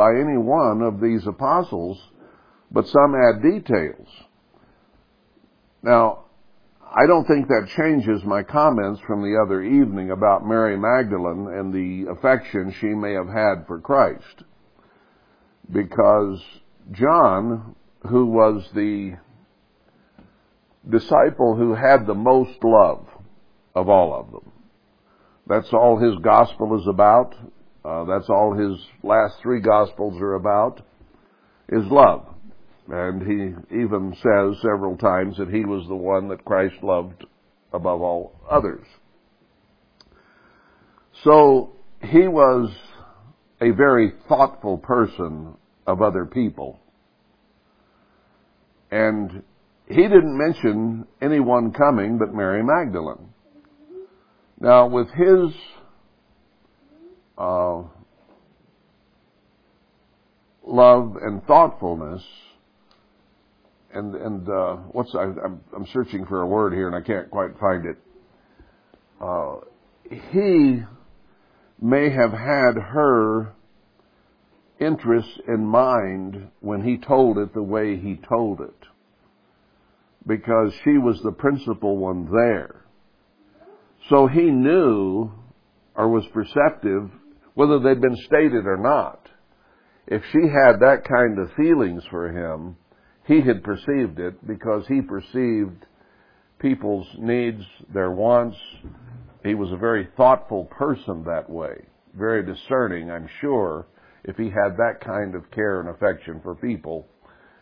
by any one of these apostles, but some add details. Now, I don't think that changes my comments from the other evening about Mary Magdalene and the affection she may have had for Christ. Because John, who was the disciple who had the most love of all of them, that's all his gospel is about. Uh, that's all his last three gospels are about, is love. And he even says several times that he was the one that Christ loved above all others. So he was a very thoughtful person of other people. And he didn't mention anyone coming but Mary Magdalene. Now, with his uh, love and thoughtfulness, and and uh, what's I, am I'm searching for a word here and I can't quite find it. Uh, he may have had her interests in mind when he told it the way he told it, because she was the principal one there. So he knew or was perceptive whether they'd been stated or not. If she had that kind of feelings for him, he had perceived it because he perceived people's needs, their wants. He was a very thoughtful person that way, very discerning, I'm sure, if he had that kind of care and affection for people.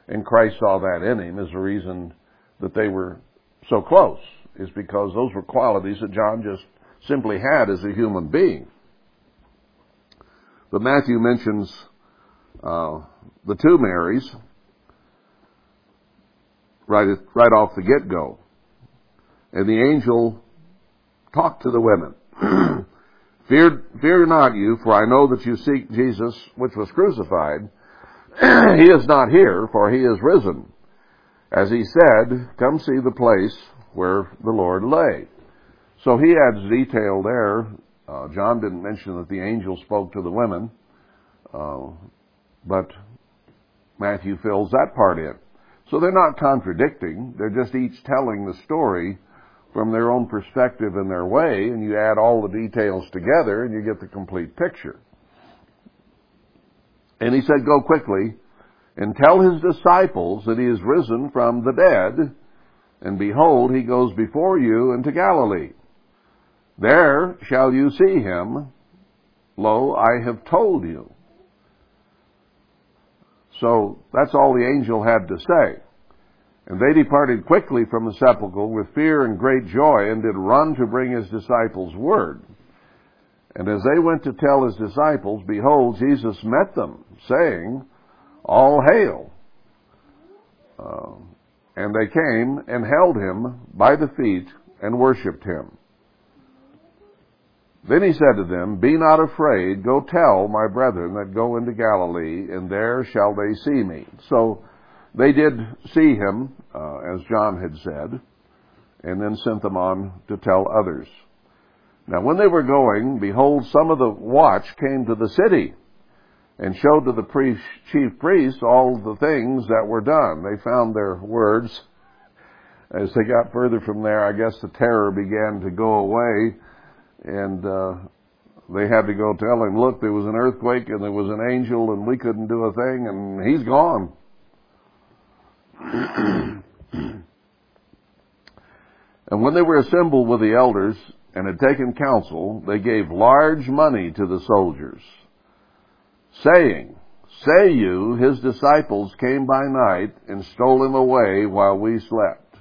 And Christ saw that in him as a reason that they were so close, is because those were qualities that John just simply had as a human being. But Matthew mentions uh, the two Marys, right, right off the get-go. And the angel talked to the women. fear, fear not you, for I know that you seek Jesus, which was crucified. he is not here, for he is risen. As he said, come see the place where the Lord lay. So he adds detail there. Uh, John didn't mention that the angel spoke to the women, uh, but Matthew fills that part in. So they're not contradicting. They're just each telling the story from their own perspective and their way, and you add all the details together and you get the complete picture. And he said, Go quickly and tell his disciples that he is risen from the dead, and behold, he goes before you into Galilee. There shall you see him. Lo, I have told you. So that's all the angel had to say. And they departed quickly from the sepulchre with fear and great joy and did run to bring his disciples word. And as they went to tell his disciples, behold, Jesus met them, saying, All hail! Uh, and they came and held him by the feet and worshipped him. Then he said to them, Be not afraid, go tell my brethren that go into Galilee, and there shall they see me. So they did see him, uh, as John had said, and then sent them on to tell others. Now when they were going, behold, some of the watch came to the city, and showed to the priest, chief priests all the things that were done. They found their words. As they got further from there, I guess the terror began to go away and uh, they had to go tell him, look, there was an earthquake and there was an angel and we couldn't do a thing and he's gone. and when they were assembled with the elders and had taken counsel, they gave large money to the soldiers, saying, Say you, his disciples came by night and stole him away while we slept.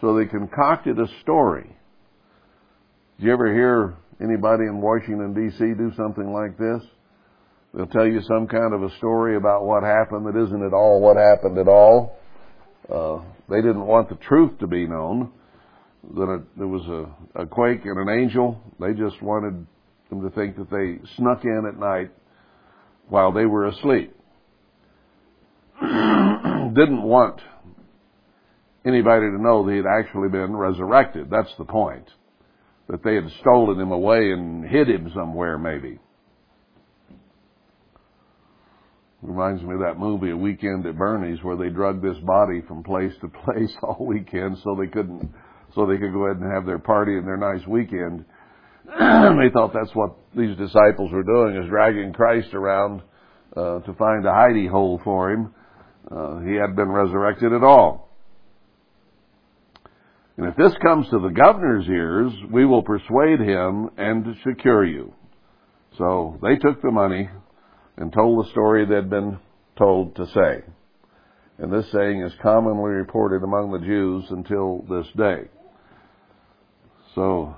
So they concocted a story did you ever hear anybody in Washington D.C. do something like this? They'll tell you some kind of a story about what happened that isn't at all what happened at all. Uh, they didn't want the truth to be known. That there was a, a quake and an angel. They just wanted them to think that they snuck in at night while they were asleep. didn't want anybody to know that he had actually been resurrected. That's the point that they had stolen him away and hid him somewhere maybe. Reminds me of that movie, A Weekend at Bernie's, where they drug this body from place to place all weekend so they couldn't, so they could go ahead and have their party and their nice weekend. they thought that's what these disciples were doing, is dragging Christ around uh, to find a hidey hole for him. Uh, he had been resurrected at all. And if this comes to the governor's ears, we will persuade him and secure you. So they took the money and told the story they'd been told to say. And this saying is commonly reported among the Jews until this day. So,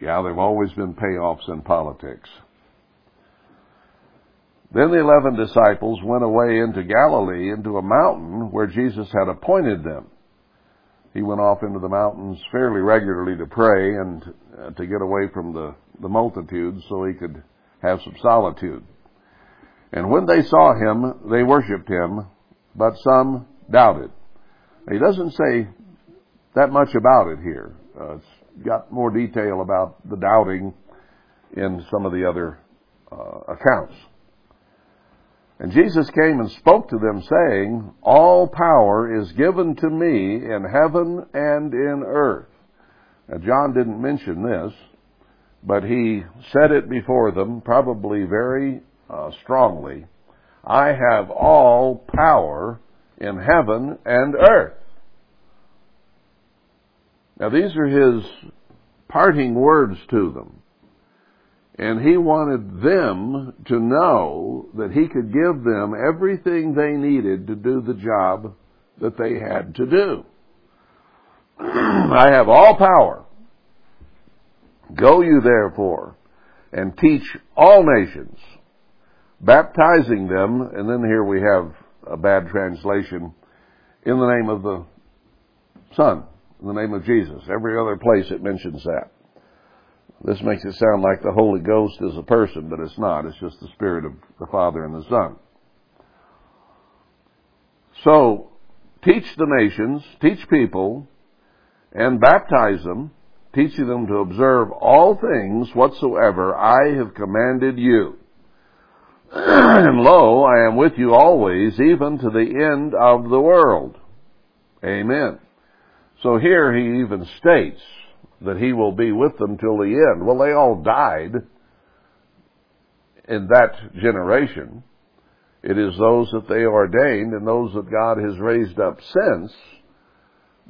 yeah, there have always been payoffs in politics. Then the eleven disciples went away into Galilee, into a mountain where Jesus had appointed them. He went off into the mountains fairly regularly to pray and uh, to get away from the, the multitudes so he could have some solitude. And when they saw him, they worshipped him, but some doubted. He doesn't say that much about it here. Uh, it's got more detail about the doubting in some of the other uh, accounts. And Jesus came and spoke to them, saying, All power is given to me in heaven and in earth. Now, John didn't mention this, but he said it before them, probably very uh, strongly. I have all power in heaven and earth. Now, these are his parting words to them. And he wanted them to know that he could give them everything they needed to do the job that they had to do. I have all power. Go you therefore and teach all nations, baptizing them, and then here we have a bad translation, in the name of the Son, in the name of Jesus. Every other place it mentions that. This makes it sound like the Holy Ghost is a person, but it's not. It's just the Spirit of the Father and the Son. So, teach the nations, teach people, and baptize them, teaching them to observe all things whatsoever I have commanded you. and lo, I am with you always, even to the end of the world. Amen. So here he even states that he will be with them till the end. Well, they all died in that generation. It is those that they ordained and those that God has raised up since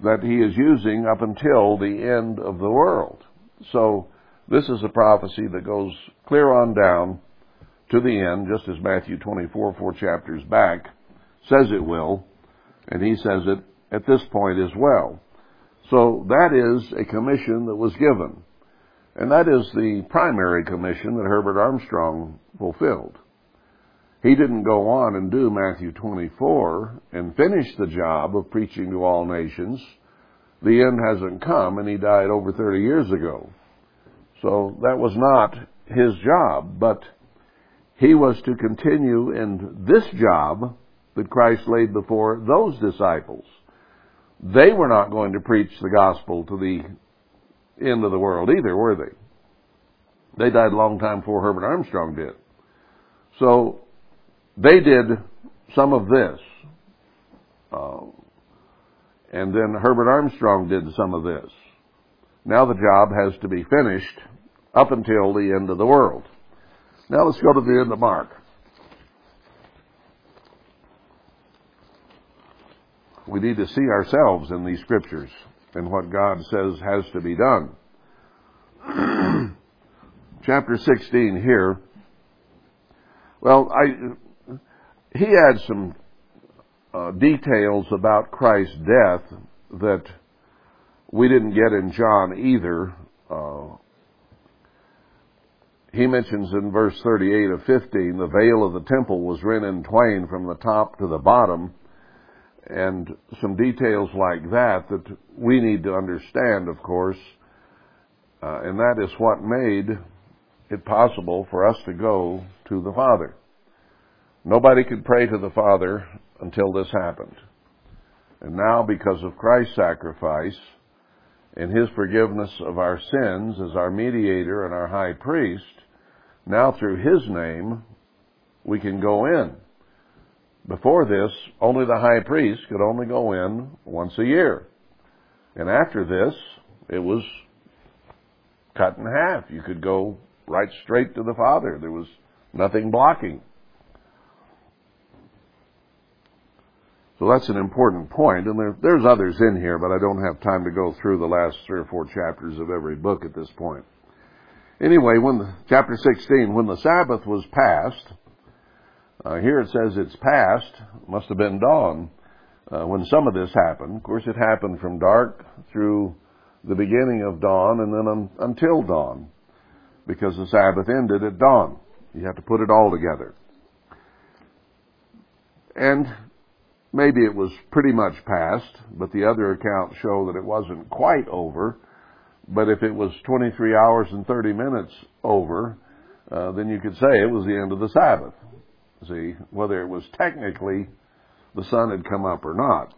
that he is using up until the end of the world. So this is a prophecy that goes clear on down to the end, just as Matthew 24, four chapters back, says it will, and he says it at this point as well. So that is a commission that was given. And that is the primary commission that Herbert Armstrong fulfilled. He didn't go on and do Matthew 24 and finish the job of preaching to all nations. The end hasn't come and he died over 30 years ago. So that was not his job, but he was to continue in this job that Christ laid before those disciples. They were not going to preach the gospel to the end of the world either, were they? They died a long time before Herbert Armstrong did. So they did some of this. Uh, and then Herbert Armstrong did some of this. Now the job has to be finished up until the end of the world. Now let's go to the end of Mark. We need to see ourselves in these scriptures and what God says has to be done. Chapter 16 here. Well, I, he adds some uh, details about Christ's death that we didn't get in John either. Uh, he mentions in verse 38 of 15, the veil of the temple was rent in twain from the top to the bottom, and some details like that that we need to understand, of course, uh, and that is what made it possible for us to go to the Father. Nobody could pray to the Father until this happened. And now, because of Christ's sacrifice and His forgiveness of our sins as our mediator and our high priest, now through His name, we can go in Before this, only the high priest could only go in once a year. And after this, it was cut in half. You could go right straight to the Father. There was nothing blocking. So that's an important point. and there, there's others in here, but I don't have time to go through the last three or four chapters of every book at this point. Anyway, when the, chapter 16, when the Sabbath was passed, uh, here it says it's past, must have been dawn, uh, when some of this happened. Of course, it happened from dark through the beginning of dawn and then un- until dawn, because the Sabbath ended at dawn. You have to put it all together. And maybe it was pretty much past, but the other accounts show that it wasn't quite over. But if it was 23 hours and 30 minutes over, uh, then you could say it was the end of the Sabbath. See, whether it was technically the sun had come up or not,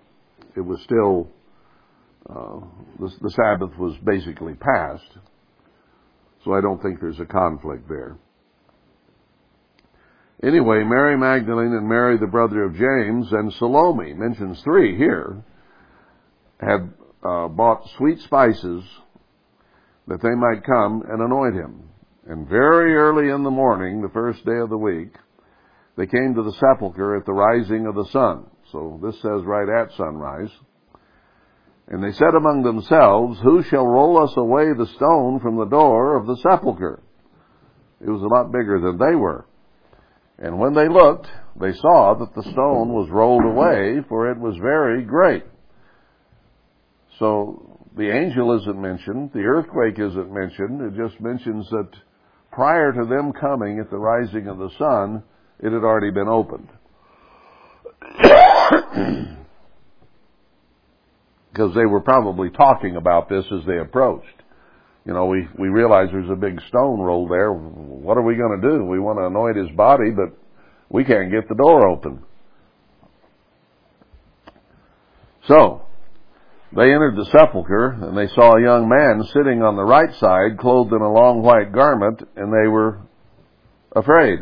it was still, uh, the, the Sabbath was basically past. So I don't think there's a conflict there. Anyway, Mary Magdalene and Mary, the brother of James, and Salome, mentions three here, had uh, bought sweet spices that they might come and anoint him. And very early in the morning, the first day of the week, they came to the sepulchre at the rising of the sun. So this says right at sunrise. And they said among themselves, Who shall roll us away the stone from the door of the sepulchre? It was a lot bigger than they were. And when they looked, they saw that the stone was rolled away, for it was very great. So the angel isn't mentioned, the earthquake isn't mentioned, it just mentions that prior to them coming at the rising of the sun, it had already been opened. Because they were probably talking about this as they approached. You know, we, we realize there's a big stone rolled there. What are we going to do? We want to anoint his body, but we can't get the door open. So, they entered the sepulchre, and they saw a young man sitting on the right side, clothed in a long white garment, and they were afraid.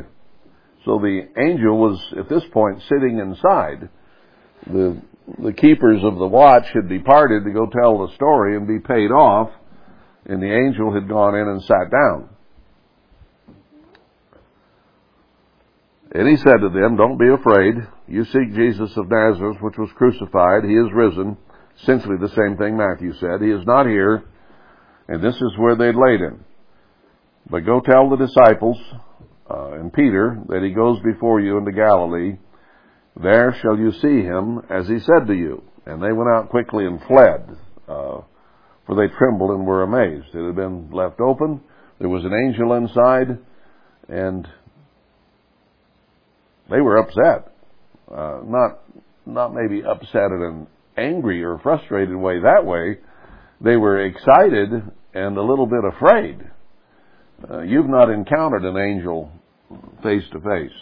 So the angel was, at this point, sitting inside. The, the keepers of the watch had departed to go tell the story and be paid off, and the angel had gone in and sat down. And he said to them, Don't be afraid. You seek Jesus of Nazareth, which was crucified. He is risen. Essentially the same thing Matthew said. He is not here, and this is where they'd laid him. But go tell the disciples uh, and Peter that he goes before you into Galilee. There shall you see him, as he said to you. And they went out quickly and fled, uh, for they trembled and were amazed. It had been left open. There was an angel inside, and they were upset. Uh, not, not maybe upset in an angry or frustrated way that way. They were excited and a little bit afraid. Uh, you've not encountered an angel face to face,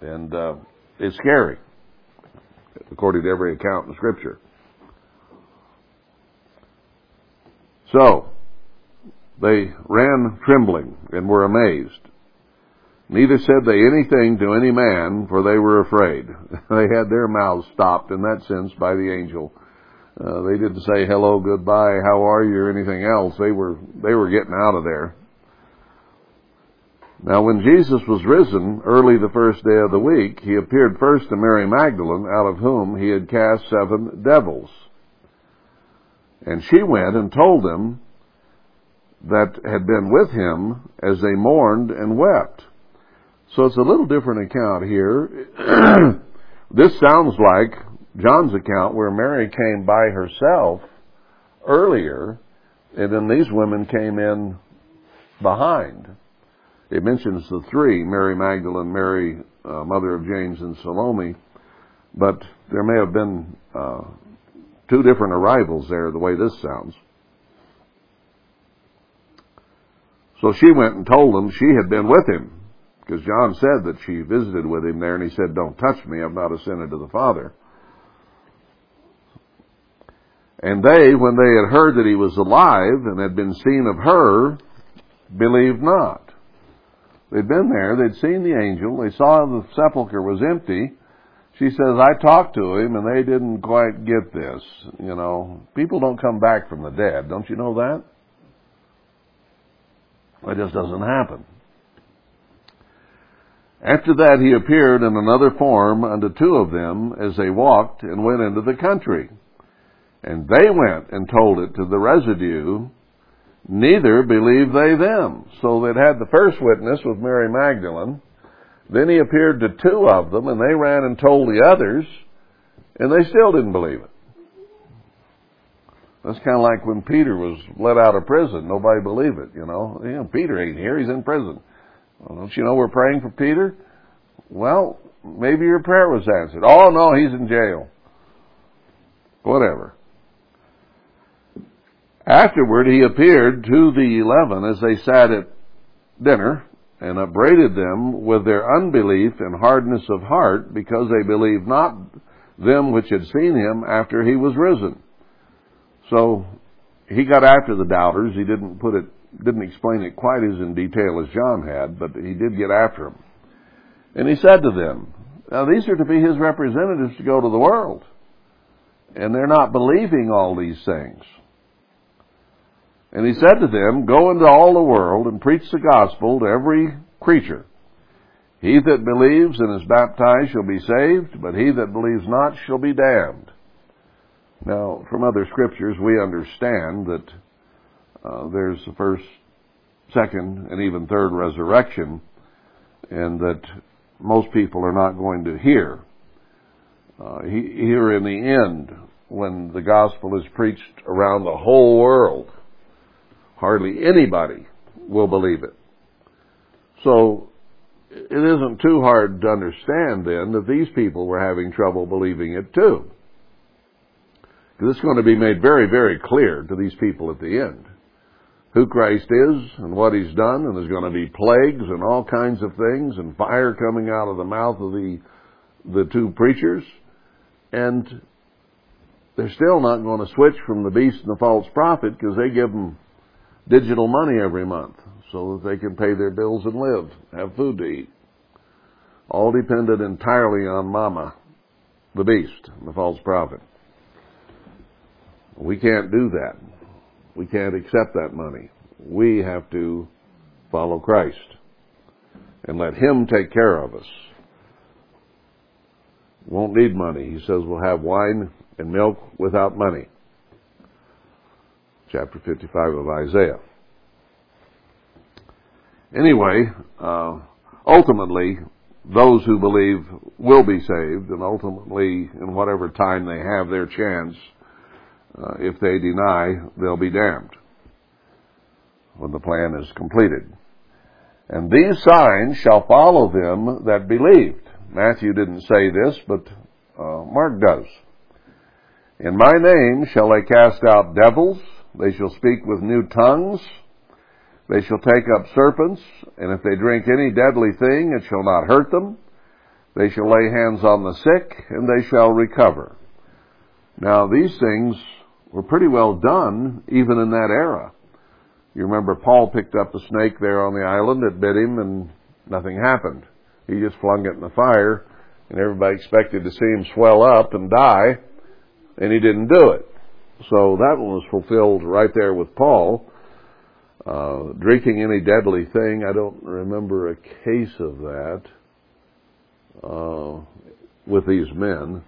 and uh, it's scary, according to every account in Scripture. So, they ran trembling and were amazed. Neither said they anything to any man, for they were afraid. they had their mouths stopped in that sense by the angel. Uh, they didn't say hello, goodbye, how are you, or anything else. They were they were getting out of there. Now, when Jesus was risen early the first day of the week, he appeared first to Mary Magdalene, out of whom he had cast seven devils. And she went and told them that had been with him as they mourned and wept. So it's a little different account here. this sounds like John's account where Mary came by herself earlier, and then these women came in behind. It mentions the three, Mary Magdalene, Mary, uh, mother of James, and Salome, but there may have been uh, two different arrivals there, the way this sounds. So she went and told them she had been with him because John said that she visited with him there, and he said, Don't touch me, I've not ascended to the Father. And they, when they had heard that he was alive and had been seen of her, believed not. They'd been there, they'd seen the angel, they saw the sepulchre was empty, She says, I talked to him and they didn't quite get this. You know, people don't come back from the dead. Don't you know that? It just doesn't happen. After that he appeared in another form unto two of them as they walked and went into the country. And they went and told it to the residue, neither believed they them. So they'd had the first witness with Mary Magdalene, then he appeared to two of them, and they ran and told the others, and they still didn't believe it. That's kind of like when Peter was let out of prison. Nobody believed it, you know. Know, Peter ain't here. He's in prison. Well, don't you know we're praying for Peter? Well, maybe your prayer was answered. Oh, no, he's in jail. Whatever. Afterward, he appeared to the eleven as they sat at dinner and upbraided them with their unbelief and hardness of heart because they believed not them which had seen him after he was risen. So he got after the doubters. He didn't put it, didn't explain it quite as in detail as John had, but he did get after them. And he said to them, now these are to be his representatives to go to the world. And they're not believing all these things. And he said to them, Go into all the world and preach the gospel to every creature. He that believes and is baptized shall be saved, but he that believes not shall be damned. Now, from other scriptures, we understand that uh, there's the first, second, and even third resurrection, and that most people are not going to hear. Uh, here in the end, when the gospel is preached around the whole world, hardly anybody will believe it. So, it isn't too hard to understand then that these people were having trouble believing it too. Because it's going to be made very, very clear to these people at the end who Christ is and what He's done, and there's going to be plagues and all kinds of things, and fire coming out of the mouth of the the two preachers, and they're still not going to switch from the beast and the false prophet because they give them digital money every month so that they can pay their bills and live, have food to eat. All depended entirely on Mama, the beast, the false prophet. We can't do that. We can't accept that money. We have to follow Christ and let Him take care of us. Won't need money. He says we'll have wine and milk without money. Chapter 55 of Isaiah. Anyway, uh, ultimately, those who believe will be saved, and ultimately, in whatever time they have their chance, uh, if they deny, they'll be damned when the plan is completed. And these signs shall follow them that believed. Matthew didn't say this, but uh, Mark does. In my name shall they cast out devils, they shall speak with new tongues, they shall take up serpents, and if they drink any deadly thing, it shall not hurt them. They shall lay hands on the sick, and they shall recover. Now, these things were pretty well done even in that era. You remember Paul picked up the snake there on the island, it bit him, and nothing happened. He just flung it in the fire, and everybody expected to see him swell up and die, and he didn't do it. So that one was fulfilled right there with Paul. Uh, drinking any deadly thing, I don't remember a case of that uh, with these men.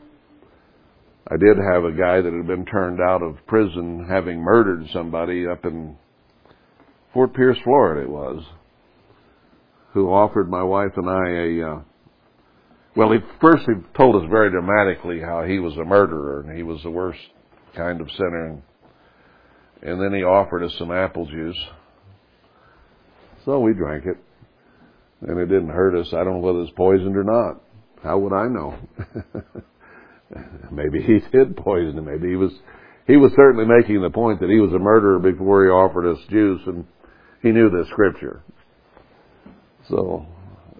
I did have a guy that had been turned out of prison having murdered somebody up in Fort Pierce, Florida, it was, who offered my wife and I a. Uh, well, he first he told us very dramatically how he was a murderer and he was the worst kind of sinner, and, then he offered us some apple juice. So we drank it, and it didn't hurt us. I don't know whether it's poisoned or not. How would I know? maybe he did poison it. Maybe he was. He was certainly making the point that he was a murderer before he offered us juice, and he knew the scripture. So,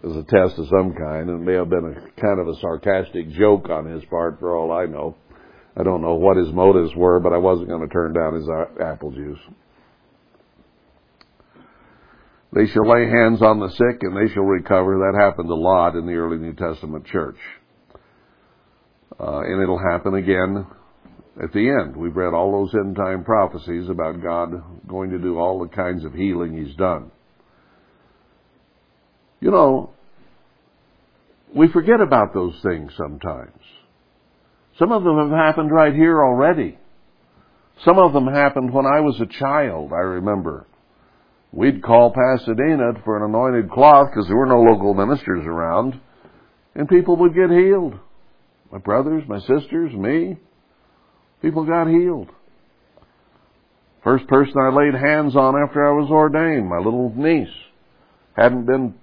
as a test of some kind, and it may have been a kind of a sarcastic joke on his part, for all I know. I don't know what his motives were, but I wasn't going to turn down his apple juice. They shall lay hands on the sick and they shall recover. That happened a lot in the early New Testament church. Uh, and it'll happen again at the end. We've read all those end time prophecies about God going to do all the kinds of healing He's done. You know, we forget about those things sometimes. Some of them have happened right here already. Some of them happened when I was a child, I remember. We'd call Pasadena for an anointed cloth because there were no local ministers around, and people would get healed. My brothers, my sisters, me. People got healed. First person I laid hands on after I was ordained, my little niece. Hadn't been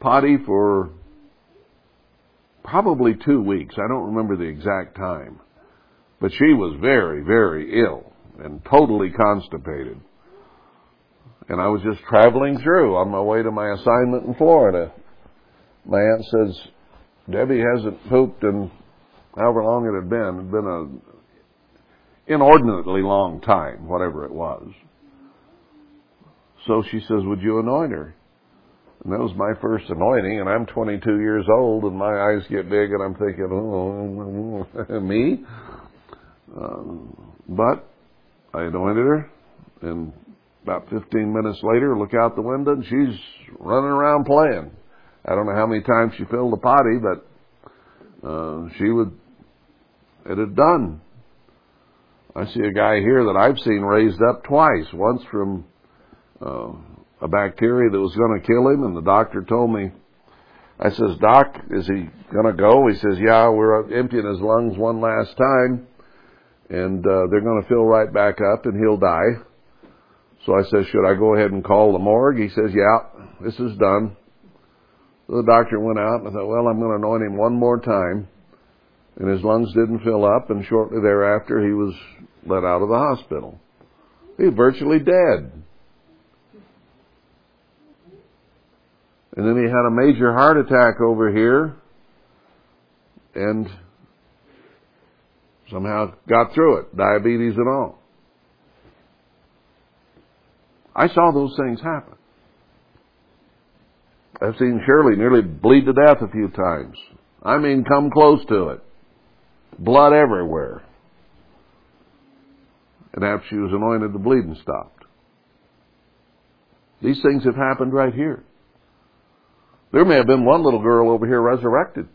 potty for probably two weeks. I don't remember the exact time. But she was very, very ill and totally constipated. And I was just traveling through on my way to my assignment in Florida. My aunt says, Debbie hasn't pooped in however long it had been. It had been a inordinately long time, whatever it was. So she says, would you anoint her? And that was my first anointing, and I'm 22 years old, and my eyes get big, and I'm thinking, oh, me? Um, but I anointed her, and about 15 minutes later, look out the window, and she's running around playing. I don't know how many times she filled the potty, but uh, she would. It had done. I see a guy here that I've seen raised up twice. Once from uh, a bacteria that was going to kill him, and the doctor told me. I says, Doc, is he going to go? He says, Yeah, we're emptying his lungs one last time, and uh, they're going to fill right back up, and he'll die. So I said, Should I go ahead and call the morgue? He says, Yeah, this is done. So the doctor went out, and I thought, Well, I'm going to anoint him one more time. And his lungs didn't fill up, and shortly thereafter, he was let out of the hospital. He was virtually dead. And then he had a major heart attack over here and somehow got through it, diabetes and all. I saw those things happen. I've seen Shirley nearly bleed to death a few times. I mean, come close to it. Blood everywhere. And after she was anointed, the bleeding stopped. These things have happened right here. There may have been one little girl over here resurrected.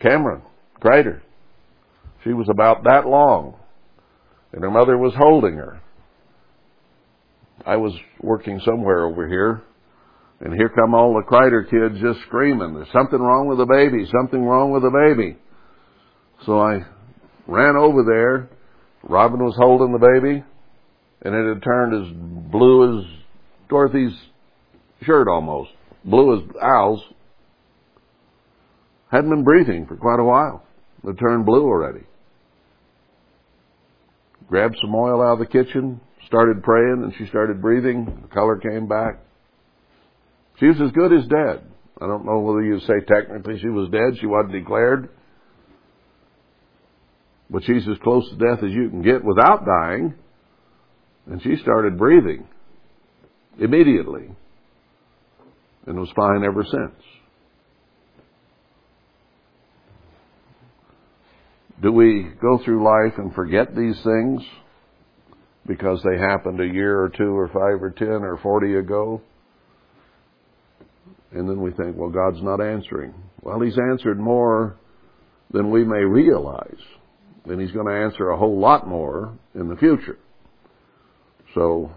Cameron, Crider. She was about that long, and her mother was holding her. I was working somewhere over here, and here come all the Crider kids just screaming, there's something wrong with the baby, something wrong with the baby. So I ran over there. Robin was holding the baby, and it had turned as blue as Dorothy's shirt almost, blue as owls. Hadn't been breathing for quite a while. It turned blue already. Grabbed some oil out of the kitchen, started praying, and she started breathing. The color came back. She was as good as dead. I don't know whether you say technically she was dead. She wasn't declared. But she's as close to death as you can get without dying. And she started breathing immediately and was fine ever since. Do we go through life and forget these things because they happened a year or two or five or ten or forty ago? And then we think, well, God's not answering. Well, He's answered more than we may realize. And He's going to answer a whole lot more in the future. So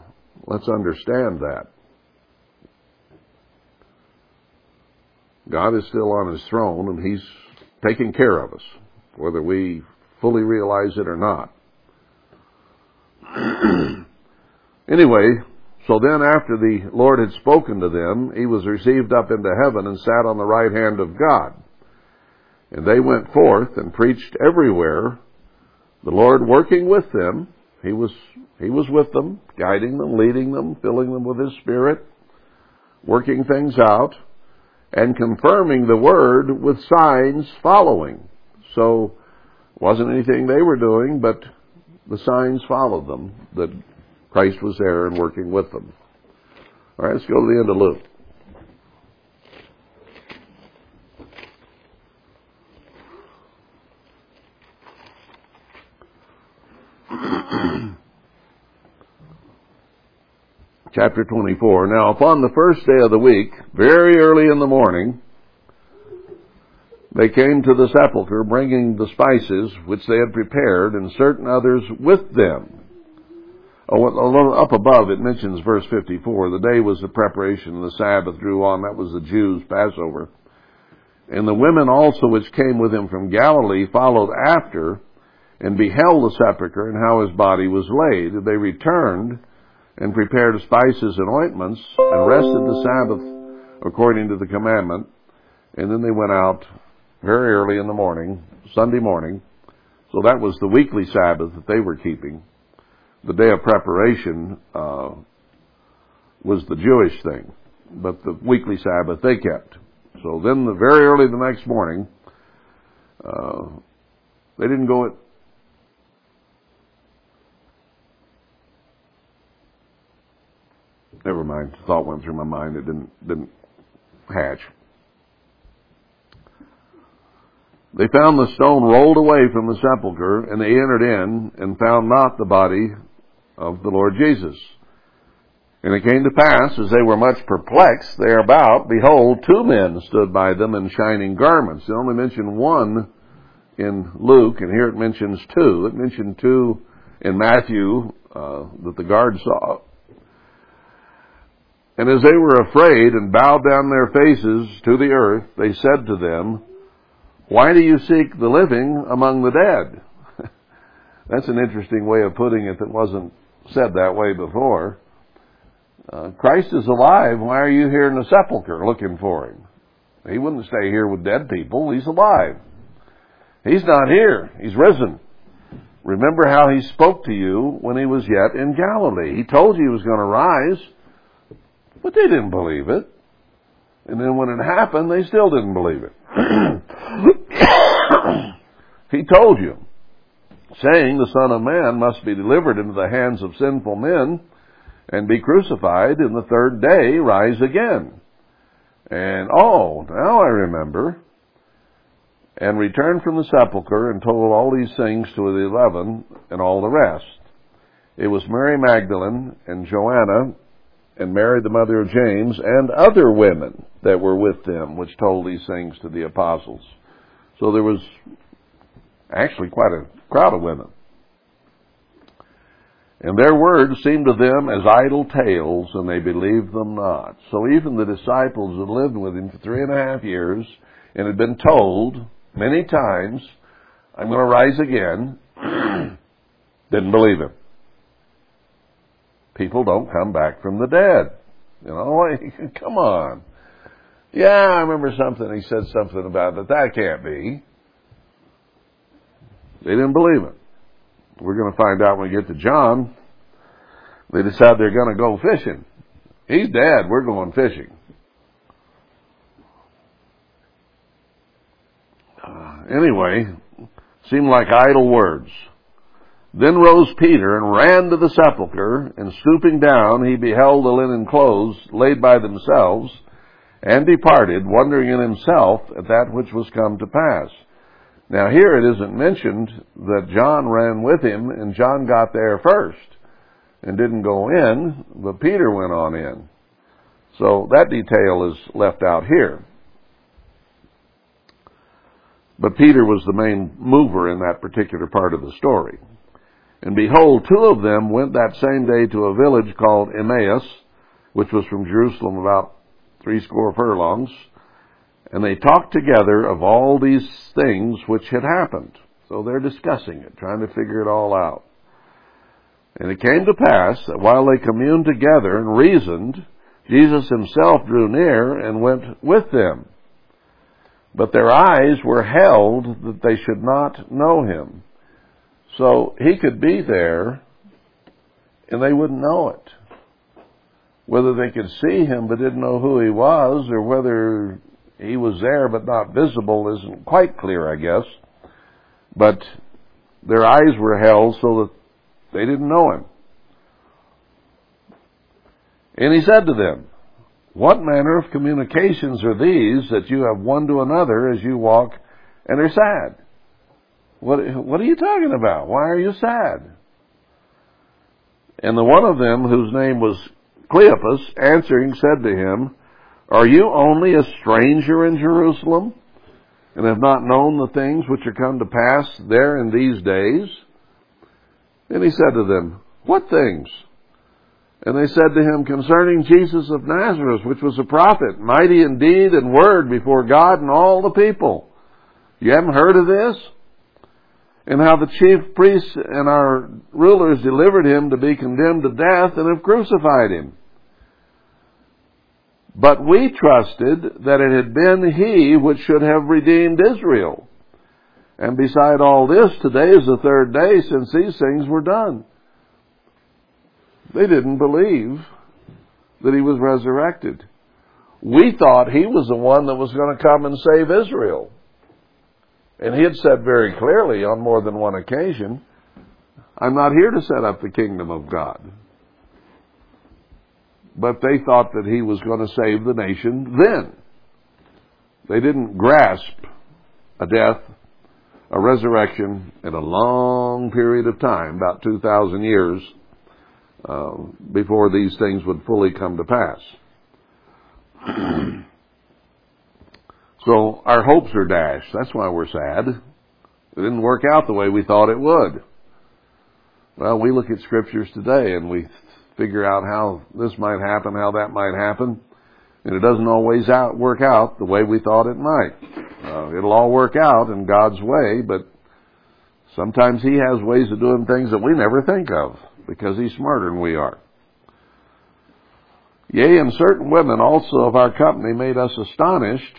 Let's understand that. God is still on his throne and he's taking care of us, whether we fully realize it or not. anyway, so then after the Lord had spoken to them, he was received up into heaven and sat on the right hand of God. And they went forth and preached everywhere, the Lord working with them he was, he was with them, guiding them, leading them, filling them with His Spirit, working things out, and confirming the Word with signs following. So, wasn't anything they were doing, but the signs followed them, that Christ was there and working with them. Alright, let's go to the end of Luke. Chapter 24. Now upon the first day of the week, very early in the morning, they came to the sepulchre bringing the spices which they had prepared and certain others with them. Oh, a little up above it mentions verse 54. The day was the preparation the Sabbath drew on. That was the Jews' Passover. And the women also which came with him from Galilee followed after and beheld the sepulchre and how his body was laid. They returned and prepared spices and ointments and rested the Sabbath according to the commandment. And then they went out very early in the morning, Sunday morning. So that was the weekly Sabbath that they were keeping. The day of preparation uh, was the Jewish thing, but the weekly Sabbath they kept. So then, the, very early the next morning, uh, they didn't go never mind. Thought went through my mind. It didn't didn't hatch. They found the stone rolled away from the sepulchre, and they entered in and found not the body of the Lord Jesus. And it came to pass, as they were much perplexed thereabout, behold, two men stood by them in shining garments. They only mention one in Luke, and here it mentions two. It mentioned two in Matthew uh, that the guard saw. And as they were afraid and bowed down their faces to the earth, they said to them, why do you seek the living among the dead? That's an interesting way of putting it that wasn't said that way before. Uh, Christ is alive. Why are you here in the sepulchre looking for him? He wouldn't stay here with dead people. He's alive. He's not here. He's risen. Remember how he spoke to you when he was yet in Galilee. He told you he was going to rise, but they didn't believe it. And then when it happened, they still didn't believe it. he told you, saying, The Son of Man must be delivered into the hands of sinful men and be crucified, and the third day rise again. And oh, now I remember. And returned from the sepulchre and told all these things to the eleven and all the rest. It was Mary Magdalene and Joanna and Mary, the mother of James, and other women that were with them, which told these things to the apostles. So there was actually quite a crowd of women. And their words seemed to them as idle tales, and they believed them not. So even the disciples had lived with him for three and a half years and had been told many times, I'm going to rise again, didn't believe him people don't come back from the dead. You know, come on. Yeah, I remember something. He said something about that. That can't be. They didn't believe it. We're going to find out when we get to John. They decide they're going to go fishing. He's dead. We're going fishing. Uh, anyway, seemed like idle words. Then rose Peter and ran to the sepulchre, and stooping down, he beheld the linen clothes laid by themselves, and departed, wondering in himself at that which was come to pass. Now here it isn't mentioned that John ran with him, and John got there first, and didn't go in, but Peter went on in. So that detail is left out here. But Peter was the main mover in that particular part of the story. And behold, two of them went that same day to a village called Emmaus, which was from Jerusalem about threescore furlongs, and they talked together of all these things which had happened. So they're discussing it, trying to figure it all out. And it came to pass that while they communed together and reasoned, Jesus himself drew near and went with them. But their eyes were held that they should not know him. So he could be there and they wouldn't know it. Whether they could see him but didn't know who he was or whether he was there but not visible isn't quite clear, I guess. But their eyes were held so that they didn't know him. And he said to them, What manner of communications are these that you have one to another as you walk and are sad? What, what are you talking about? Why are you sad? And the one of them, whose name was Cleopas, answering, said to him, Are you only a stranger in Jerusalem, and have not known the things which are come to pass there in these days? And he said to them, What things? And they said to him, Concerning Jesus of Nazareth, which was a prophet, mighty in deed and word before God and all the people. You haven't heard of this? And how the chief priests and our rulers delivered him to be condemned to death and have crucified him. But we trusted that it had been he which should have redeemed Israel. And beside all this, today is the third day since these things were done. They didn't believe that he was resurrected. We thought he was the one that was going to come and save Israel. And he had said very clearly on more than one occasion, I'm not here to set up the kingdom of God. But they thought that he was going to save the nation then. They didn't grasp a death, a resurrection in a long period of time, about 2,000 years, uh, before these things would fully come to pass. so our hopes are dashed. That's why we're sad. It didn't work out the way we thought it would. Well, we look at scriptures today and we figure out how this might happen, how that might happen, and it doesn't always out, work out the way we thought it might. Uh, it'll all work out in God's way, but sometimes He has ways of doing things that we never think of because He's smarter than we are. Yea, and certain women also of our company made us astonished,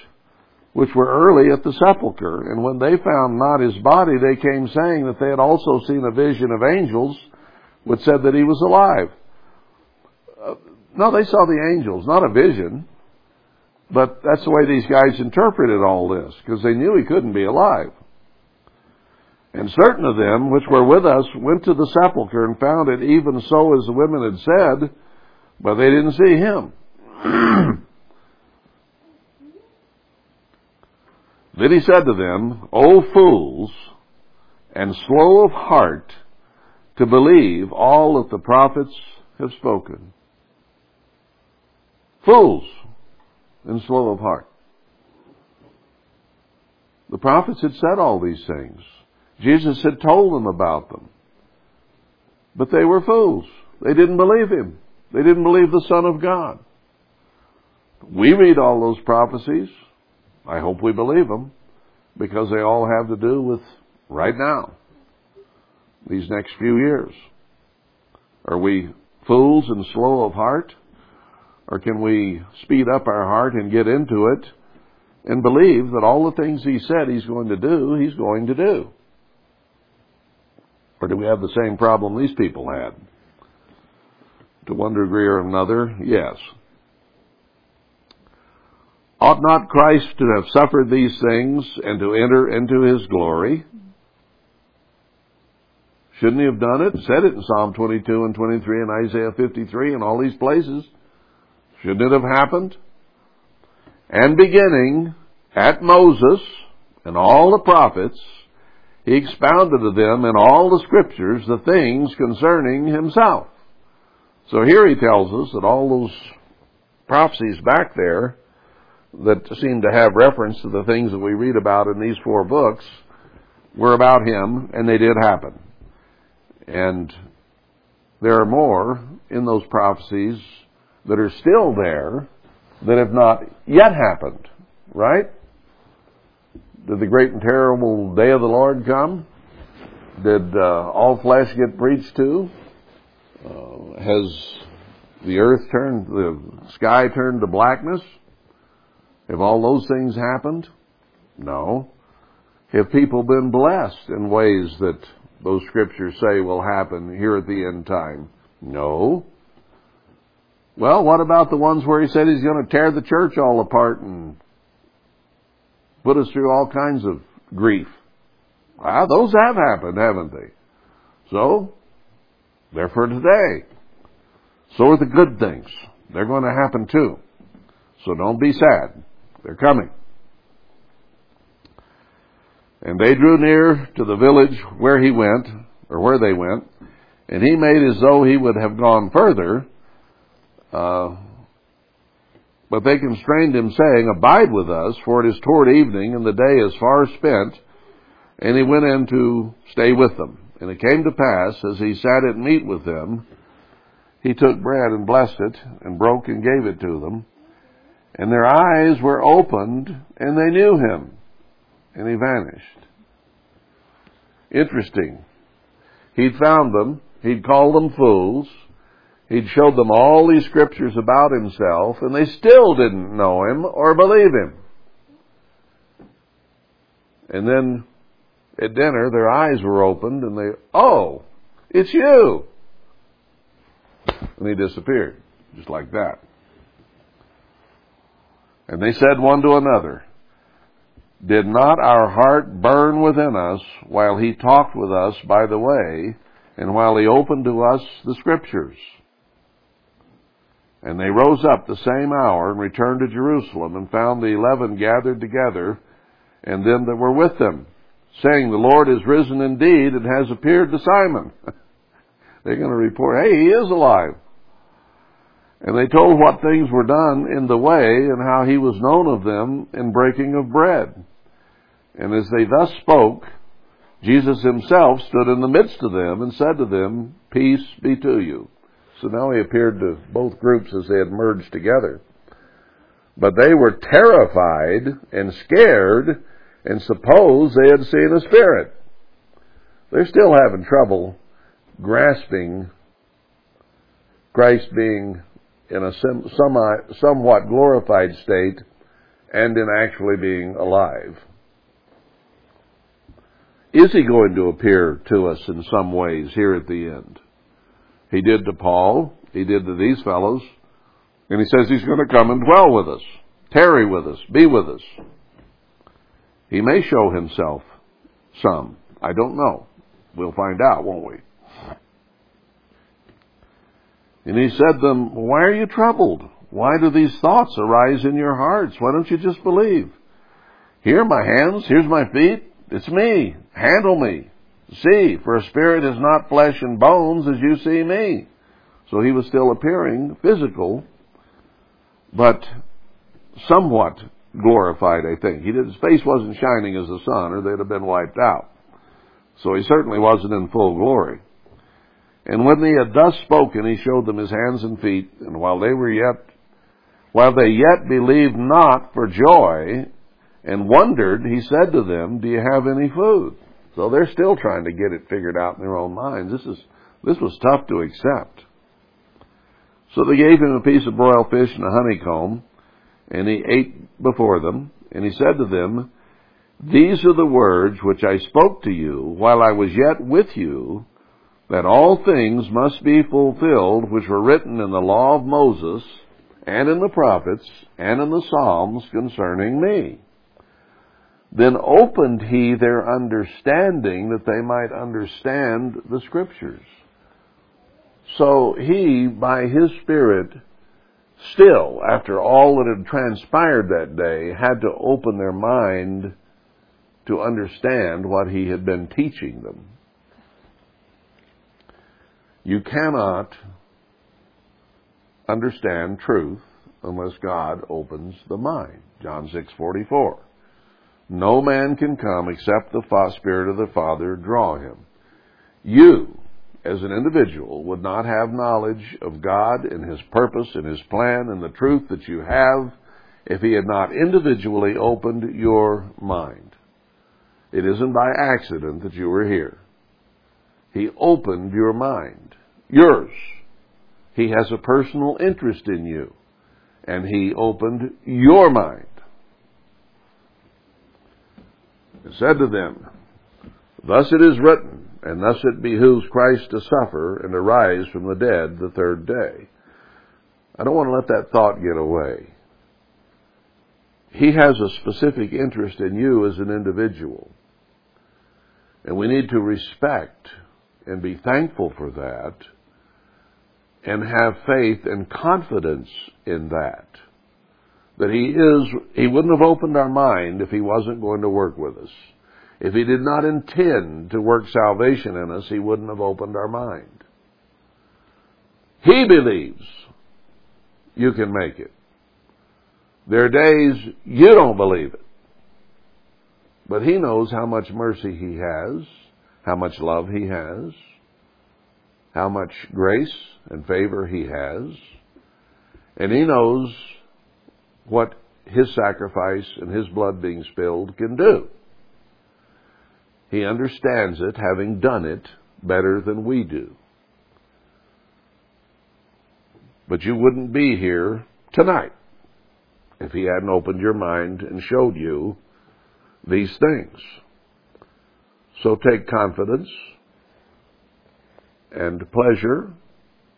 which were early at the sepulchre. And when they found not his body, they came saying that they had also seen a vision of angels, which said that he was alive. Uh, no, they saw the angels, not a vision. But that's the way these guys interpreted all this, because they knew he couldn't be alive. And certain of them which were with us went to the sepulchre and found it even so as the women had said, but they didn't see him. then he said to them, O fools, and slow of heart to believe all that the prophets have spoken. Fools and slow of heart. The prophets had said all these things. Jesus had told them about them. But they were fools. They didn't believe him. They didn't believe the Son of God. We read all those prophecies. I hope we believe them because they all have to do with right now, these next few years. Are we fools and slow of heart? Or can we speed up our heart and get into it and believe that all the things He said He's going to do, He's going to do? Or do we have the same problem these people had? To one degree or another, yes. Ought not Christ to have suffered these things and to enter into his glory? Shouldn't he have done it? Said it in Psalm 22 and 23 and Isaiah 53 and all these places. Shouldn't it have happened? And beginning at Moses and all the prophets, he expounded to them in all the scriptures the things concerning himself. So here he tells us that all those prophecies back there that seem to have reference to the things that we read about in these four books were about him, and they did happen. And there are more in those prophecies that are still there that have not yet happened, right? Did the great and terrible day of the Lord come? Did uh, all flesh get preached to? Uh, has the earth turned, the sky turned to blackness? Have all those things happened? No. Have people been blessed in ways that those scriptures say will happen here at the end time? No. Well, what about the ones where he said he's going to tear the church all apart and put us through all kinds of grief. Ah, those have happened, haven't they? So, they're for today. So are the good things. They're going to happen too. So don't be sad. They're coming. And they drew near to the village where he went, or where they went, and he made as though he would have gone further, Uh, but they constrained him, saying, Abide with us, for it is toward evening, and the day is far spent. And he went in to stay with them. And it came to pass, as he sat at meat with them, he took bread and blessed it, and broke and gave it to them. And their eyes were opened, and they knew him. And he vanished. Interesting. He'd found them, he'd called them fools, he'd showed them all these scriptures about himself, and they still didn't know him or believe him. And then at dinner, their eyes were opened, and they, oh, it's you! And he disappeared, just like that. And they said one to another, Did not our heart burn within us while he talked with us by the way, and while he opened to us the scriptures? And they rose up the same hour and returned to Jerusalem and found the eleven gathered together and them that were with them, saying, The Lord is risen indeed and has appeared to Simon. They're going to report, hey, he is alive. And they told what things were done in the way and how he was known of them in breaking of bread. And as they thus spoke, Jesus himself stood in the midst of them and said to them, Peace be to you. So now he appeared to both groups as they had merged together. But they were terrified and scared and supposed they had seen a spirit. They're still having trouble grasping Christ being in a semi, somewhat glorified state and in actually being alive. Is he going to appear to us in some ways here at the end? He did to Paul, he did to these fellows, and he says he's going to come and dwell with us, tarry with us, be with us. He may show himself some. I don't know. We'll find out, won't we? And he said to them, Why are you troubled? Why do these thoughts arise in your hearts? Why don't you just believe? Here are my hands, here's my feet, it's me. Handle me. See, for a spirit is not flesh and bones as you see me. So he was still appearing physical, but somewhat glorified, I think. He did, his face wasn't shining as the sun, or they'd have been wiped out. So he certainly wasn't in full glory. And when he had thus spoken, he showed them his hands and feet, and while they were yet, while they yet believed not for joy, and wondered, he said to them, Do you have any food? So they're still trying to get it figured out in their own minds. This is, this was tough to accept. So they gave him a piece of broiled fish and a honeycomb, and he ate before them, and he said to them, These are the words which I spoke to you while I was yet with you, that all things must be fulfilled which were written in the law of Moses, and in the prophets, and in the Psalms concerning me. Then opened he their understanding that they might understand the Scriptures. So he, by his Spirit, still, after all that had transpired that day, had to open their mind to understand what he had been teaching them. You cannot understand truth unless God opens the mind. John 6:44. No man can come except the Spirit of the Father draw him. You, as an individual, would not have knowledge of God and His purpose and His plan and the truth that you have if He had not individually opened your mind. It isn't by accident that you are here. He opened your mind. Yours. He has a personal interest in you. And He opened your mind. And said to them, Thus it is written, and thus it behooves Christ to suffer and to rise from the dead the third day. I don't want to let that thought get away. He has a specific interest in you as an individual. And we need to respect and be thankful for that and have faith and confidence in that. That He is, He wouldn't have opened our mind if He wasn't going to work with us. If He did not intend to work salvation in us, He wouldn't have opened our mind. He believes you can make it. There are days you don't believe it. But He knows how much mercy He has, how much love He has, how much grace and favor He has, and He knows what His sacrifice and His blood being spilled can do. He understands it, having done it better than we do. But you wouldn't be here tonight if He hadn't opened your mind and showed you these things. So take confidence and pleasure,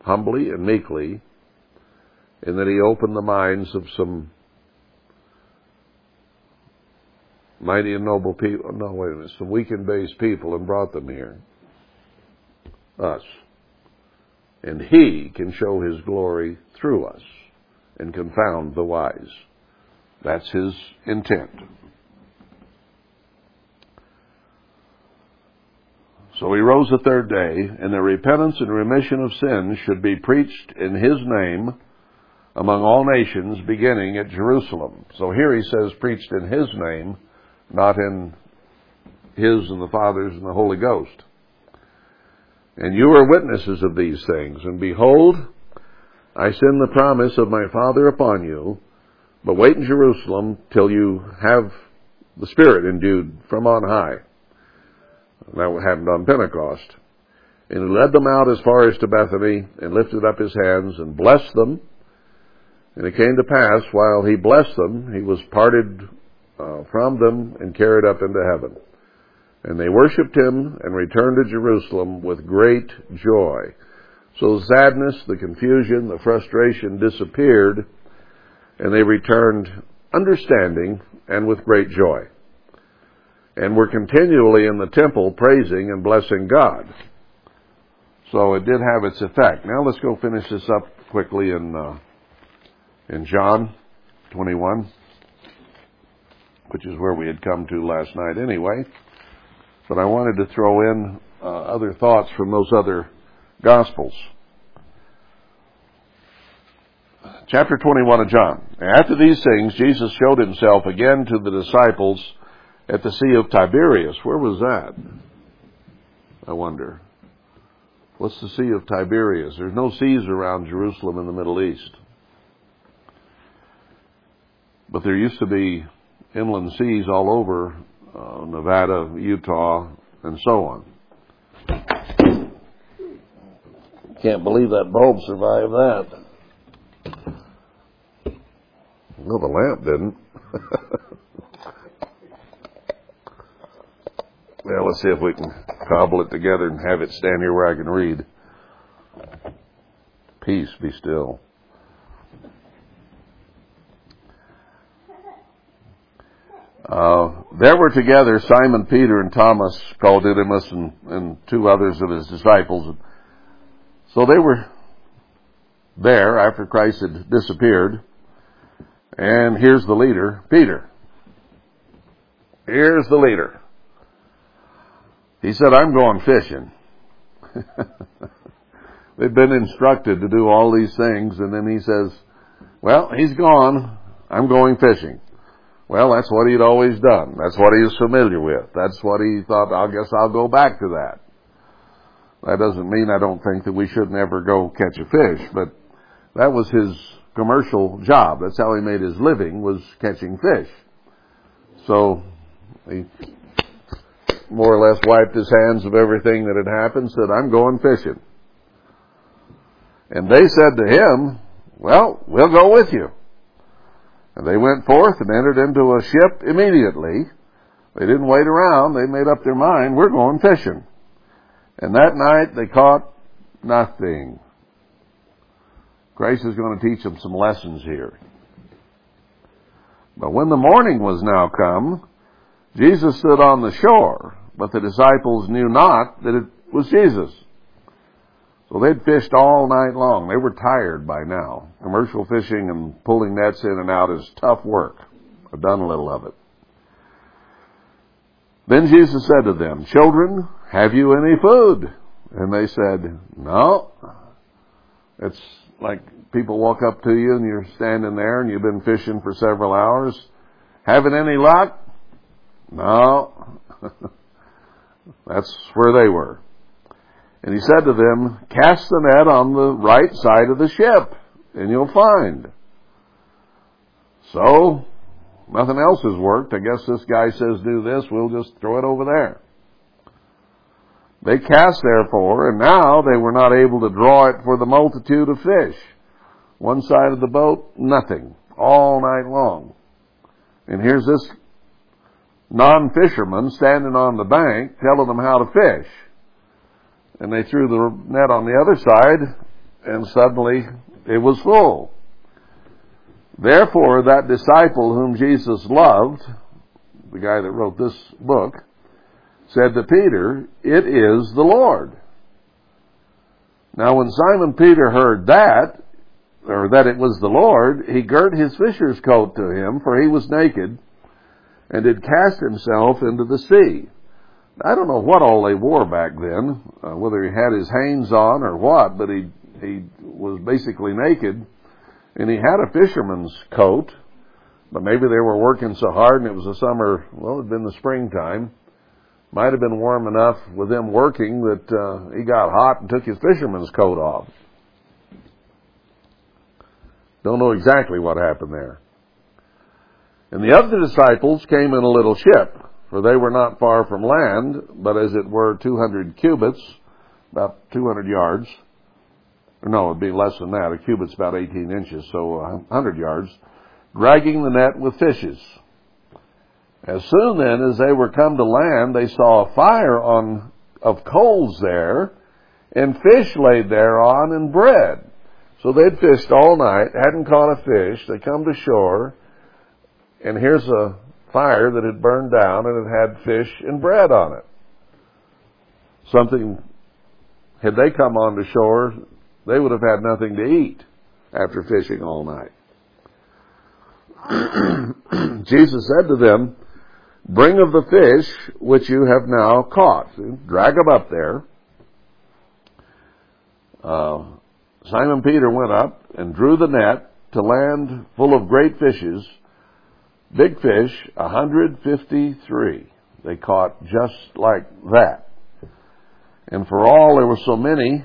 humbly and meekly, in that He opened the minds of some mighty and noble people. No, wait a minute. Some weak and base people and brought them here. Us. And He can show His glory through us and confound the wise. That's His intent. So he rose the third day, and the repentance and remission of sins should be preached in his name among all nations, beginning at Jerusalem. So here he says preached in his name, not in his and the Father's and the Holy Ghost. And you are witnesses of these things. And behold, I send the promise of my Father upon you, but wait in Jerusalem till you have the Spirit endued from on high. That happened on Pentecost. And he led them out as far as to Bethany and lifted up his hands and blessed them. And it came to pass while he blessed them, he was parted uh, from them and carried up into heaven. And they worshipped him and returned to Jerusalem with great joy. So sadness, the confusion, the frustration disappeared, and they returned understanding and with great joy and were continually in the temple praising and blessing God. So it did have its effect. Now let's go finish this up quickly in uh, in John 21, which is where we had come to last night anyway. But I wanted to throw in uh, other thoughts from those other gospels. Chapter 21 of John. After these things, Jesus showed himself again to the disciples at the Sea of Tiberias. Where was that? I wonder. What's the Sea of Tiberias? There's no seas around Jerusalem in the Middle East. But there used to be inland seas all over uh, Nevada, Utah, and so on. Can't believe that bulb survived that. Well, the lamp didn't. Well, let's see if we can cobble it together and have it stand here where I can read. Peace, be still. Uh, there were together Simon Peter and Thomas, called Didymus, and, and two others of his disciples. So they were there after Christ had disappeared. And here's the leader, Peter. Here's the leader. He said, I'm going fishing. They've been instructed to do all these things, and then he says, Well, he's gone. I'm going fishing. Well, that's what he'd always done. That's what he was familiar with. That's what he thought, I guess I'll go back to that. That doesn't mean I don't think that we should never go catch a fish, but that was his commercial job. That's how he made his living, was catching fish. So, he more or less wiped his hands of everything that had happened, said, I'm going fishing. And they said to him, Well, we'll go with you. And they went forth and entered into a ship immediately. They didn't wait around. They made up their mind, we're going fishing. And that night they caught nothing. Christ is going to teach them some lessons here. But when the morning was now come, Jesus stood on the shore, but the disciples knew not that it was Jesus. So they'd fished all night long. They were tired by now. Commercial fishing and pulling nets in and out is tough work. I've done a little of it. Then Jesus said to them, Children, have you any food? And they said, No. It's Like people walk up to you and you're standing there and you've been fishing for several hours. Having any luck? No. That's where they were. And he said to them, Cast the net on the right side of the ship, and you'll find. So, nothing else has worked. I guess this guy says do this, we'll just throw it over there. They cast therefore, and now they were not able to draw it for the multitude of fish. One side of the boat, nothing, all night long. And here's this non-fisherman standing on the bank telling them how to fish. And they threw the net on the other side, and suddenly it was full. Therefore, that disciple whom Jesus loved, the guy that wrote this book, said to Peter, It is the Lord. Now, when Simon Peter heard that, or that it was the Lord, he girt his fisher's coat to him, for he was naked, and did cast himself into the sea. I don't know what all they wore back then, uh, whether he had his hanes on or what, but he he was basically naked, and he had a fisherman's coat, but maybe they were working so hard and it was a summer. Well, it had been the springtime. Might have been warm enough with them working that uh, he got hot and took his fisherman's coat off. Don't know exactly what happened there. And the other disciples came in a little ship, for they were not far from land, but as it were 200 cubits, about 200 yards. No, it'd be less than that. A cubit's about 18 inches, so a 100 yards, dragging the net with fishes. As soon then as they were come to land, they saw a fire on, of coals there, and fish laid thereon, and bread. So they'd fished all night, hadn't caught a fish. They come to shore, and here's a fire that had burned down, and it had fish and bread on it. Something, had they come onto shore, they would have had nothing to eat after fishing all night. Jesus said to them, Bring of the fish which you have now caught. Drag them up there. Uh, Simon Peter went up and drew the net to land full of great fishes, big fish, 153. They caught just like that. And for all there were so many,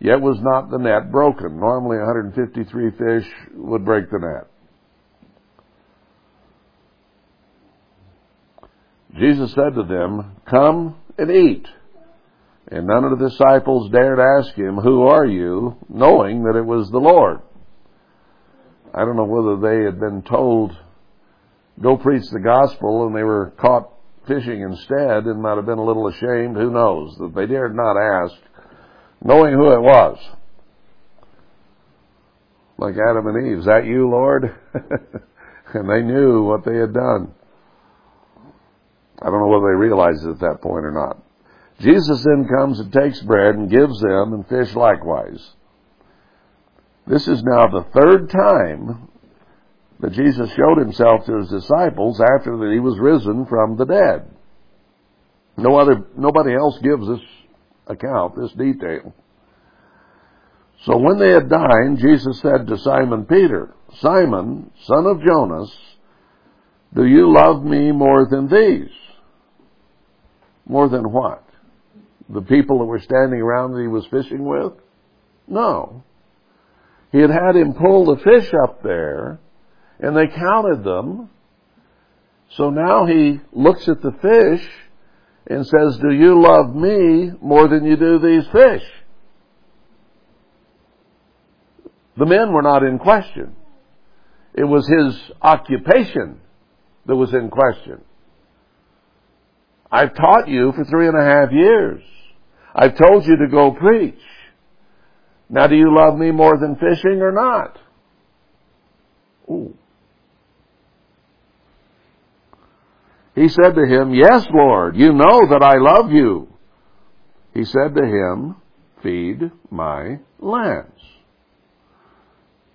yet was not the net broken. Normally 153 fish would break the net. Jesus said to them, Come and eat. And none of the disciples dared ask him, Who are you? knowing that it was the Lord. I don't know whether they had been told, Go preach the gospel, and they were caught fishing instead and might have been a little ashamed. Who knows? That they dared not ask, knowing who it was. Like Adam and Eve, is that you, Lord? and they knew what they had done. I don't know whether they realized it at that point or not. Jesus then comes and takes bread and gives them, and fish likewise. This is now the third time that Jesus showed himself to his disciples after that he was risen from the dead. No other, nobody else gives this account, this detail. So when they had dined, Jesus said to Simon Peter, Simon, son of Jonas, do you love me more than these? More than what? The people that were standing around that he was fishing with? No. He had had him pull the fish up there, and they counted them. So now he looks at the fish and says, Do you love me more than you do these fish? The men were not in question. It was his occupation that was in question. I've taught you for three and a half years. I've told you to go preach. Now do you love me more than fishing or not? Ooh. He said to him, Yes, Lord, you know that I love you. He said to him, Feed my lambs.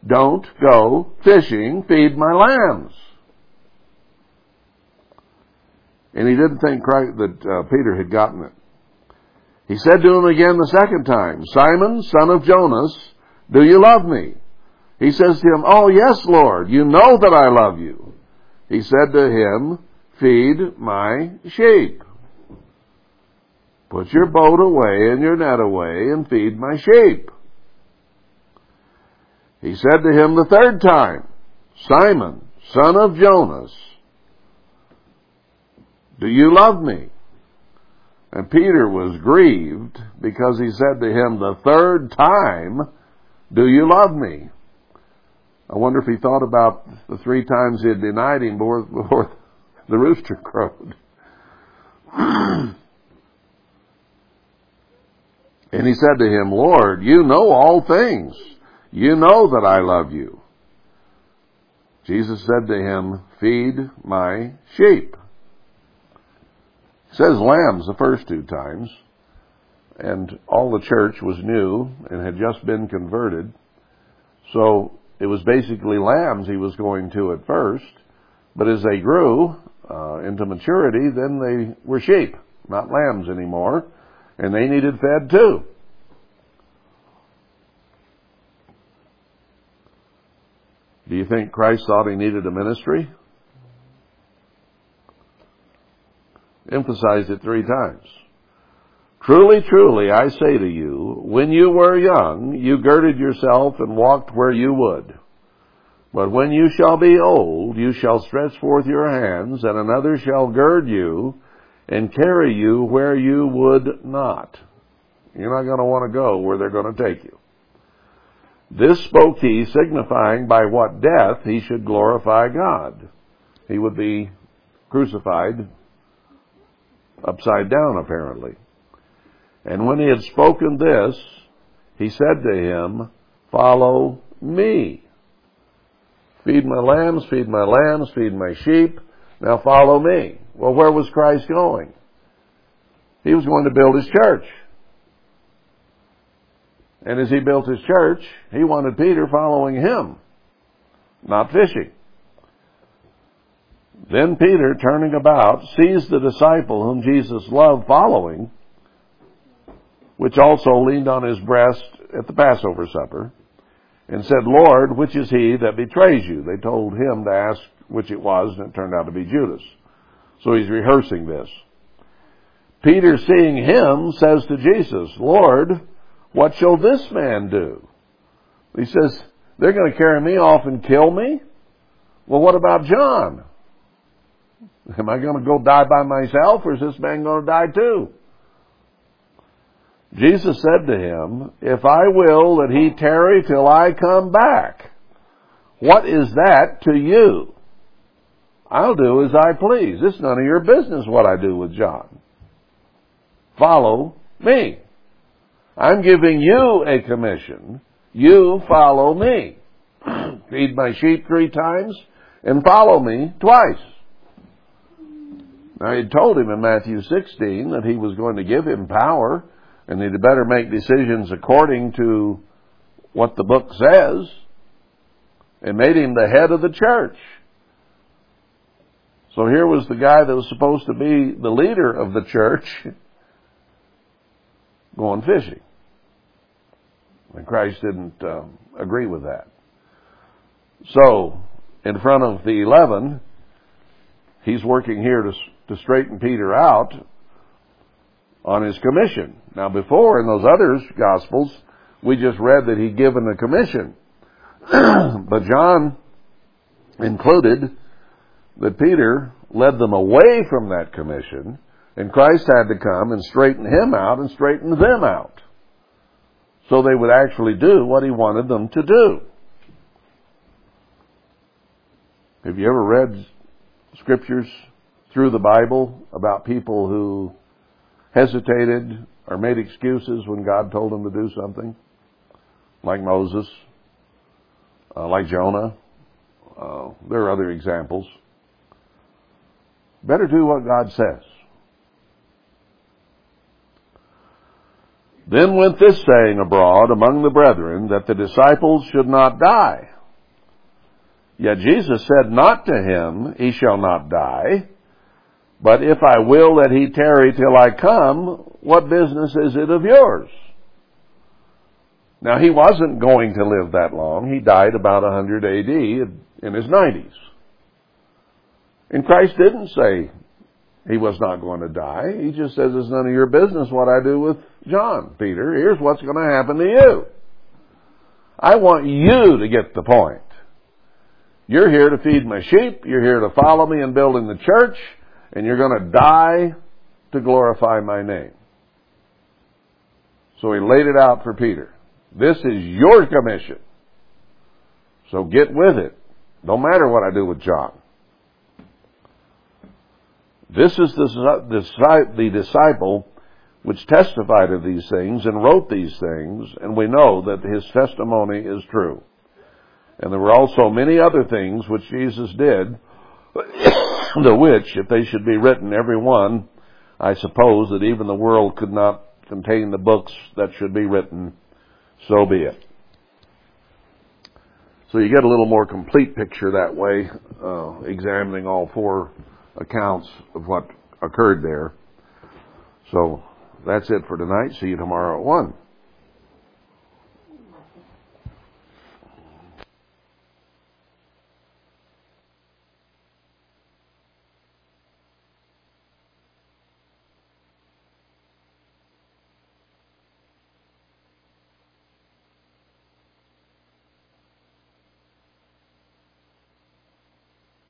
Don't go fishing, feed my lambs. And he didn't think Christ, that uh, Peter had gotten it. He said to him again the second time, Simon, son of Jonas, Do you love me? He says to him, Oh yes, Lord, you know that I love you. He said to him, Feed my sheep. Put your boat away and your net away and feed my sheep. He said to him the third time, Simon, son of Jonas, do you love me? And Peter was grieved because he said to him the third time, Do you love me? I wonder if he thought about the three times he had denied him before, before the rooster crowed. and he said to him, Lord, you know all things. You know that I love you. Jesus said to him, Feed my sheep. It says lambs the first two times, and all the church was new and had just been converted. So it was basically lambs he was going to at first, but as they grew uh, into maturity, then they were sheep, not lambs anymore, and they needed fed too. Do you think Christ thought he needed a ministry? Emphasized it three times. Truly, truly, I say to you, when you were young, you girded yourself and walked where you would. But when you shall be old, you shall stretch forth your hands, and another shall gird you and carry you where you would not. You're not going to want to go where they're going to take you. This spoke he, signifying by what death he should glorify God. He would be crucified upside down, apparently. And when he had spoken this, he said to him, Follow me. Feed my lambs, feed my lambs, feed my sheep. Now follow me. Well, where was Christ going? He was going to build his church. And as he built his church, he wanted Peter following him, not fishing. Then Peter, turning about, sees the disciple whom Jesus loved following, which also leaned on his breast at the Passover supper, and said, Lord, which is he that betrays you? They told him to ask which it was, and it turned out to be Judas. So he's rehearsing this. Peter, seeing him, says to Jesus, Lord, what shall this man do? He says, They're going to carry me off and kill me? Well, what about John? Am I going to go die by myself or is this man going to die too? Jesus said to him, If I will that he tarry till I come back, what is that to you? I'll do as I please. It's none of your business what I do with John. Follow me. I'm giving you a commission. You follow me. Feed my sheep three times and follow me twice. Now he told him in Matthew 16 that he was going to give him power and he'd better make decisions according to what the book says and made him the head of the church. So here was the guy that was supposed to be the leader of the church going fishing. And Christ didn't um, agree with that. So, in front of the eleven, he's working here to, to straighten Peter out on his commission. Now, before in those other Gospels, we just read that he'd given a commission. but John included that Peter led them away from that commission, and Christ had to come and straighten him out and straighten them out so they would actually do what he wanted them to do. Have you ever read scriptures through the Bible about people who hesitated or made excuses when God told them to do something? Like Moses, uh, like Jonah. Uh, there are other examples. Better do what God says. Then went this saying abroad among the brethren that the disciples should not die. Yet Jesus said not to him, He shall not die. But if I will that he tarry till I come, what business is it of yours? Now he wasn't going to live that long. He died about 100 AD in his 90s. And Christ didn't say he was not going to die. He just says it's none of your business what I do with John, Peter. Here's what's going to happen to you. I want you to get the point. You're here to feed my sheep. You're here to follow me in building the church. And you're going to die to glorify my name. So he laid it out for Peter. This is your commission. So get with it. No matter what I do with John. This is the, the disciple which testified of these things and wrote these things, and we know that his testimony is true. And there were also many other things which Jesus did, the which, if they should be written, every one, I suppose that even the world could not contain the books that should be written, so be it. So you get a little more complete picture that way, uh, examining all four accounts of what occurred there. So that's it for tonight. See you tomorrow at 1.